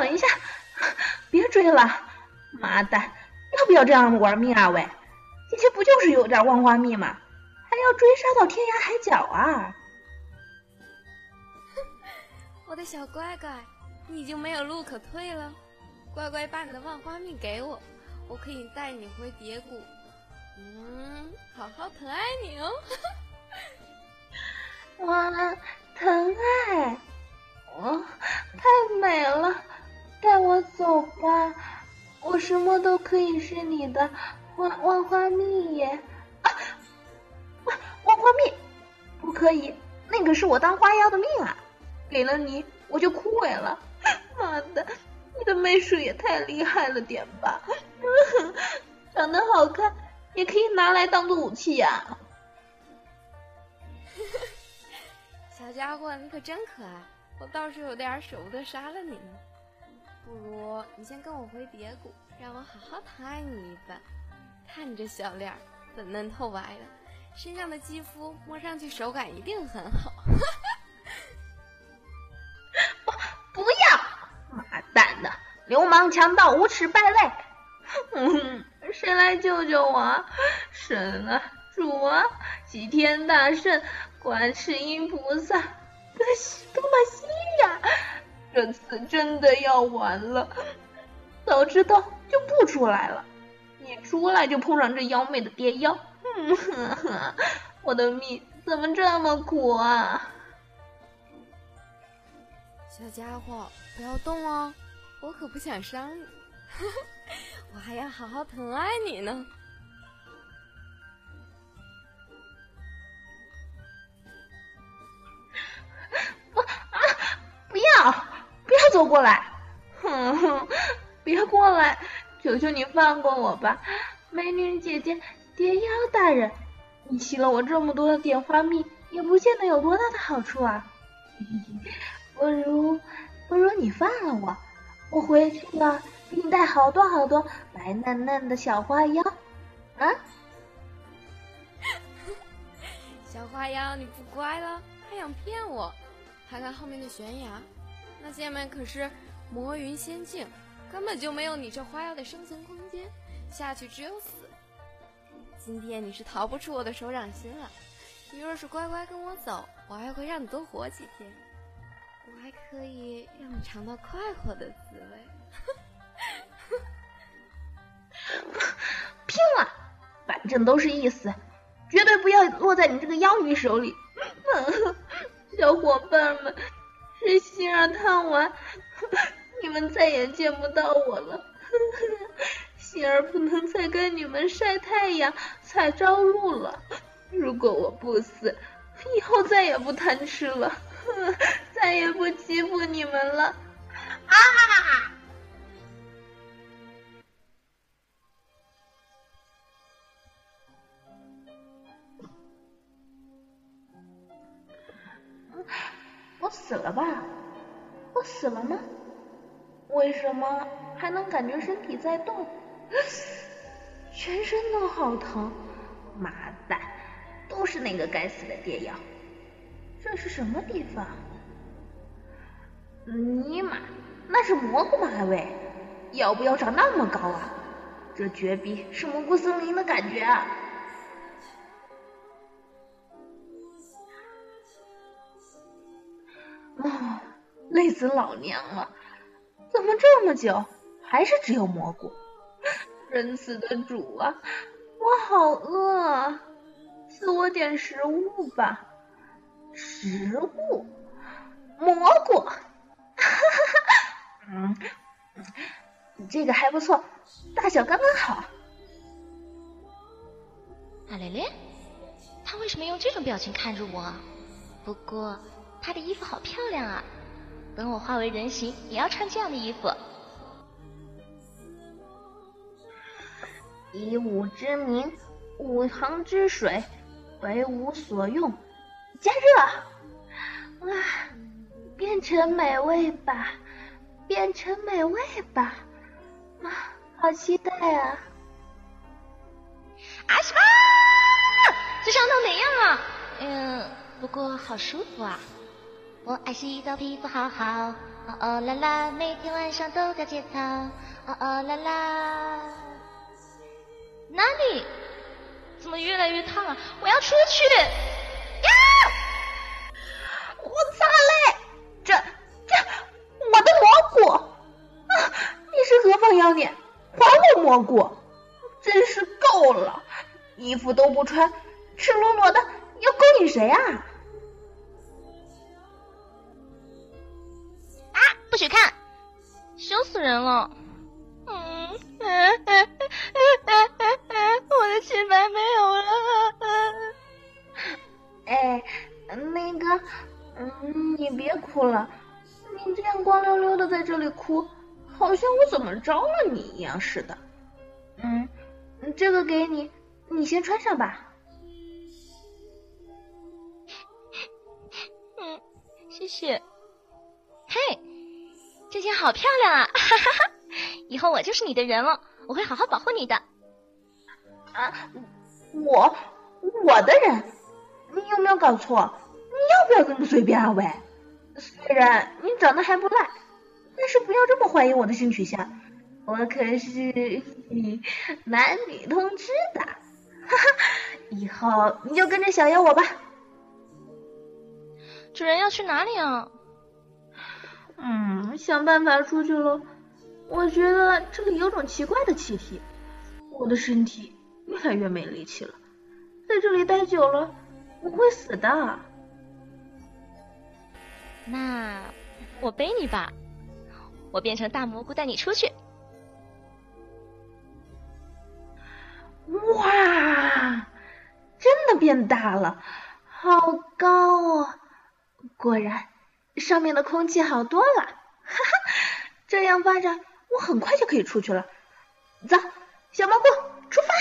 等一下，别追了，妈蛋，要不要这样玩命啊？喂，姐姐不就是有点忘花蜜吗？还要追杀到天涯海角啊？我的小乖乖，你已经没有路可退了，乖乖把你的万花蜜给我，我可以带你回蝶谷，嗯，好好疼爱你哦。哇，疼爱，哦太美了，带我走吧，我什么都可以是你的万万花蜜也！啊，万花蜜不可以，那个是我当花妖的命啊，给了你我就枯萎了。妈的，你的媚术也太厉害了点吧？长得好看也可以拿来当做武器呀。小家伙，你可真可爱，我倒是有点舍不得杀了你呢。不如你先跟我回蝶谷，让我好好疼爱你一番。看你这小脸儿，粉嫩透白的，身上的肌肤摸上去手感一定很好。不，不要！妈蛋的，流氓强盗，无耻败类！嗯，谁来救救我？神啊，主啊，齐天大圣！观世音菩萨，多多玛西！这次真的要完了，早知道就不出来了。一出来就碰上这妖媚的爹妖，嗯我的命怎么这么苦啊！小家伙，不要动哦，我可不想伤你，我还要好好疼爱你呢。过来，哼哼，别过来！求求你放过我吧，美女姐姐，蝶妖大人，你吸了我这么多的点花蜜，也不见得有多大的好处啊。不如，不如你放了我，我回去了给你带好多好多白嫩嫩的小花妖。啊，小花妖，你不乖了，还想骗我？看看后面的悬崖。那下面可是魔云仙境，根本就没有你这花妖的生存空间，下去只有死。今天你是逃不出我的手掌心了。你若是乖乖跟我走，我还会让你多活几天，我还可以让你尝到快活的滋味。拼了，反正都是一死，绝对不要落在你这个妖女手里。小伙伴们。是心儿贪玩，你们再也见不到我了。心儿不能再跟你们晒太阳、采朝露了。如果我不死，以后再也不贪吃了，再也不欺负你们了。啊！我死了吧？我死了吗？为什么还能感觉身体在动？全身都好疼！妈蛋，都是那个该死的蝶妖！这是什么地方？尼玛，那是蘑菇吗？喂，要不要长那么高啊？这绝壁是蘑菇森林的感觉啊！啊，累死老娘了！怎么这么久还是只有蘑菇？仁慈的主啊，我好饿，赐我点食物吧！食物，蘑菇，哈哈哈！嗯，这个还不错，大小刚刚好。阿蕾蕾，他为什么用这种表情看着我？不过。她的衣服好漂亮啊！等我化为人形，也要穿这样的衣服。以武之名，五行之水，为吾所用。加热！啊，变成美味吧，变成美味吧！啊，好期待啊！啊什么？这伤痛怎样啊？嗯，不过好舒服啊。我爱洗澡，皮肤好好。哦哦啦啦，每天晚上都掉节操。哦哦啦啦，哪里？怎么越来越烫啊？我要出去！呀！我擦嘞！这这，我的蘑菇！啊，你是何方妖孽？还我蘑菇！真是够了，衣服都不穿，赤裸裸的，要勾引谁啊？不许看，羞死人了！嗯，我的清白没有了。哎，那个，嗯，你别哭了，你这样光溜溜的在这里哭，好像我怎么着了你一样似的。嗯，这个给你，你先穿上吧。嗯，谢谢。嘿，这件好漂亮啊！哈哈哈。以后我就是你的人了，我会好好保护你的。啊，我我的人，你有没有搞错？你要不要这么随便啊？喂，虽然你长得还不赖，但是不要这么怀疑我的性取向，我可是男女通吃的。哈哈，以后你就跟着小妖我吧。主人要去哪里啊？嗯，想办法出去喽。我觉得这里有种奇怪的气体，我的身体越来越没力气了，在这里待久了我会死的。那我背你吧，我变成大蘑菇带你出去。哇，真的变大了，好高哦！果然，上面的空气好多了，哈哈，这样发展。我很快就可以出去了，走，小蘑菇，出发！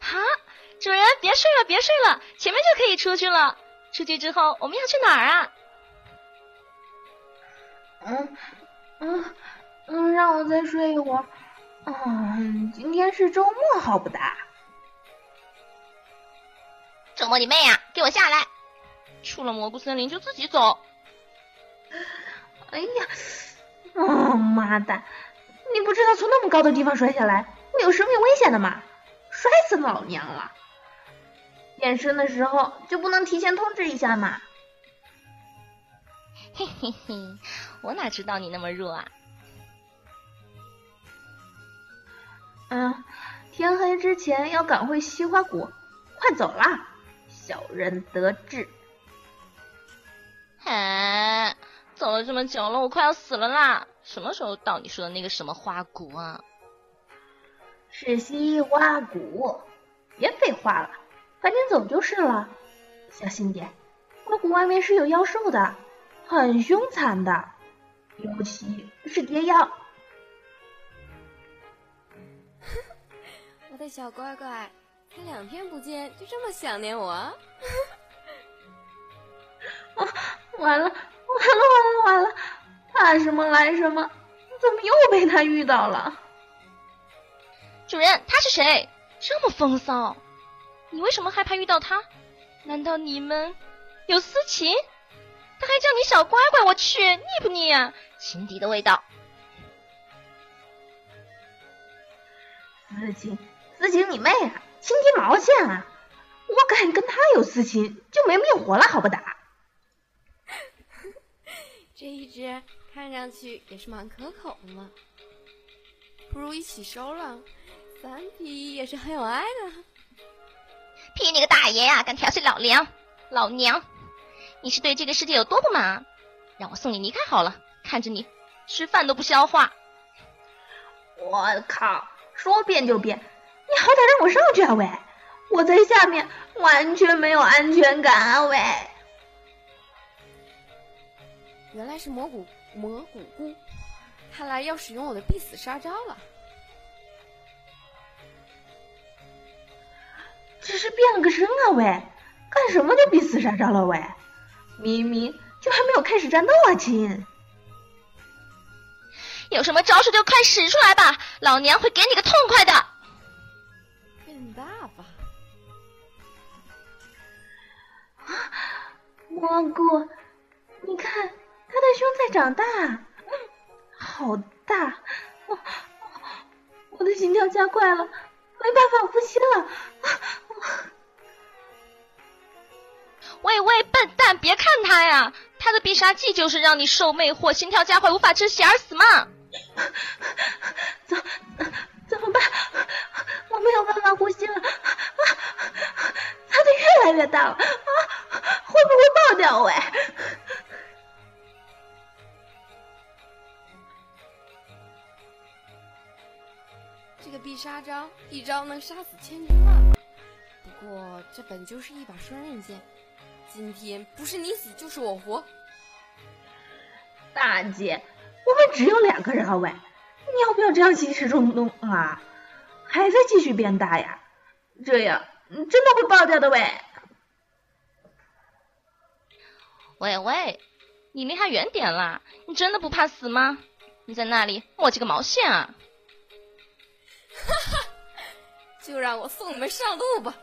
好，主人，别睡了，别睡了，前面就可以出去了。出去之后，我们要去哪儿啊？嗯。嗯嗯，让我再睡一会儿。嗯，今天是周末，好不哒？周末你妹呀！给我下来！出了蘑菇森林就自己走。哎呀，哦妈蛋！你不知道从那么高的地方摔下来会有生命危险的吗？摔死老娘了！变身的时候就不能提前通知一下吗？嘿嘿嘿，我哪知道你那么弱啊！嗯，天黑之前要赶回西花谷，快走啦，小人得志。哎，走了这么久了，我快要死了啦！什么时候到你说的那个什么花谷啊？是西花谷，别废话了，赶紧走就是了。小心点，花谷外面是有妖兽的。很凶残的，尤其是蝶妖。我的小乖乖，才两天不见，就这么想念我？啊，完了，完了，完了，完了！怕什么来什么，怎么又被他遇到了？主人，他是谁？这么风骚，你为什么害怕遇到他？难道你们有私情？他还叫你小乖乖，我去，腻不腻啊？情敌的味道。私情，私情你妹啊！情敌毛线啊！我敢跟他有私情，就没命活了，好不打？这一只看上去也是蛮可口的嘛，不如一起收了。三皮也是很有爱的。劈你个大爷呀！敢调戏老娘，老娘！你是对这个世界有多不满啊？让我送你离开好了，看着你吃饭都不消化。我靠，说变就变，你好歹让我上去啊喂！我在下面完全没有安全感啊喂！原来是蘑菇蘑菇菇，看来要使用我的必死杀招了。只是变了个身啊喂，干什么就必死杀招了喂？明明就还没有开始战斗啊，亲！有什么招数就快使出来吧，老娘会给你个痛快的！变大吧！啊，蘑菇，你看他的胸在长大，好大！我我的心跳加快了，没办法呼吸了。喂喂，笨蛋，别看他呀，他的必杀技就是让你受魅惑、心跳加快、无法窒息而死嘛。怎怎么办？我没有办法呼吸了，啊，他的越来越大了，啊，会不会爆掉？喂！这个必杀招一招能杀死千军万马，不过这本就是一把双刃剑，今天不是你死就是我活。大姐。我们只有两个人了喂，你要不要这样兴师冲动啊？还在继续变大呀？这样真的会爆掉的喂！喂喂，你离他远点啦！你真的不怕死吗？你在那里磨叽个毛线啊！哈哈，就让我送你们上路吧。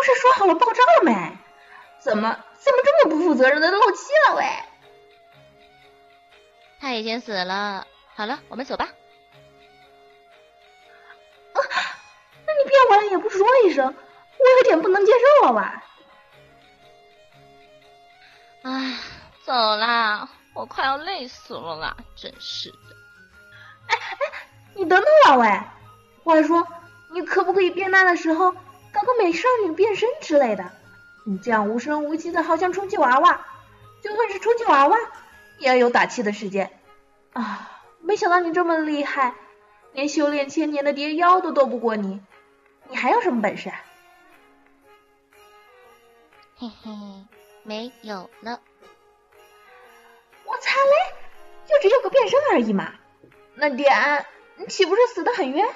不是说好了爆炸了没？怎么怎么这么不负责任的漏气了喂？他已经死了。好了，我们走吧。啊，那你变完了也不说一声，我有点不能接受了吧？哎，走啦，我快要累死了啦，真是的。哎哎，你等等我喂！话说，你可不可以变大的时候？搞个美少女变身之类的，你这样无声无息的，好像充气娃娃。就算是充气娃娃，也要有打气的时间啊！没想到你这么厉害，连修炼千年的蝶妖都斗不过你，你还有什么本事？啊？嘿嘿，没有了。我擦嘞，就只有个变身而已嘛，那点岂不是死的很冤？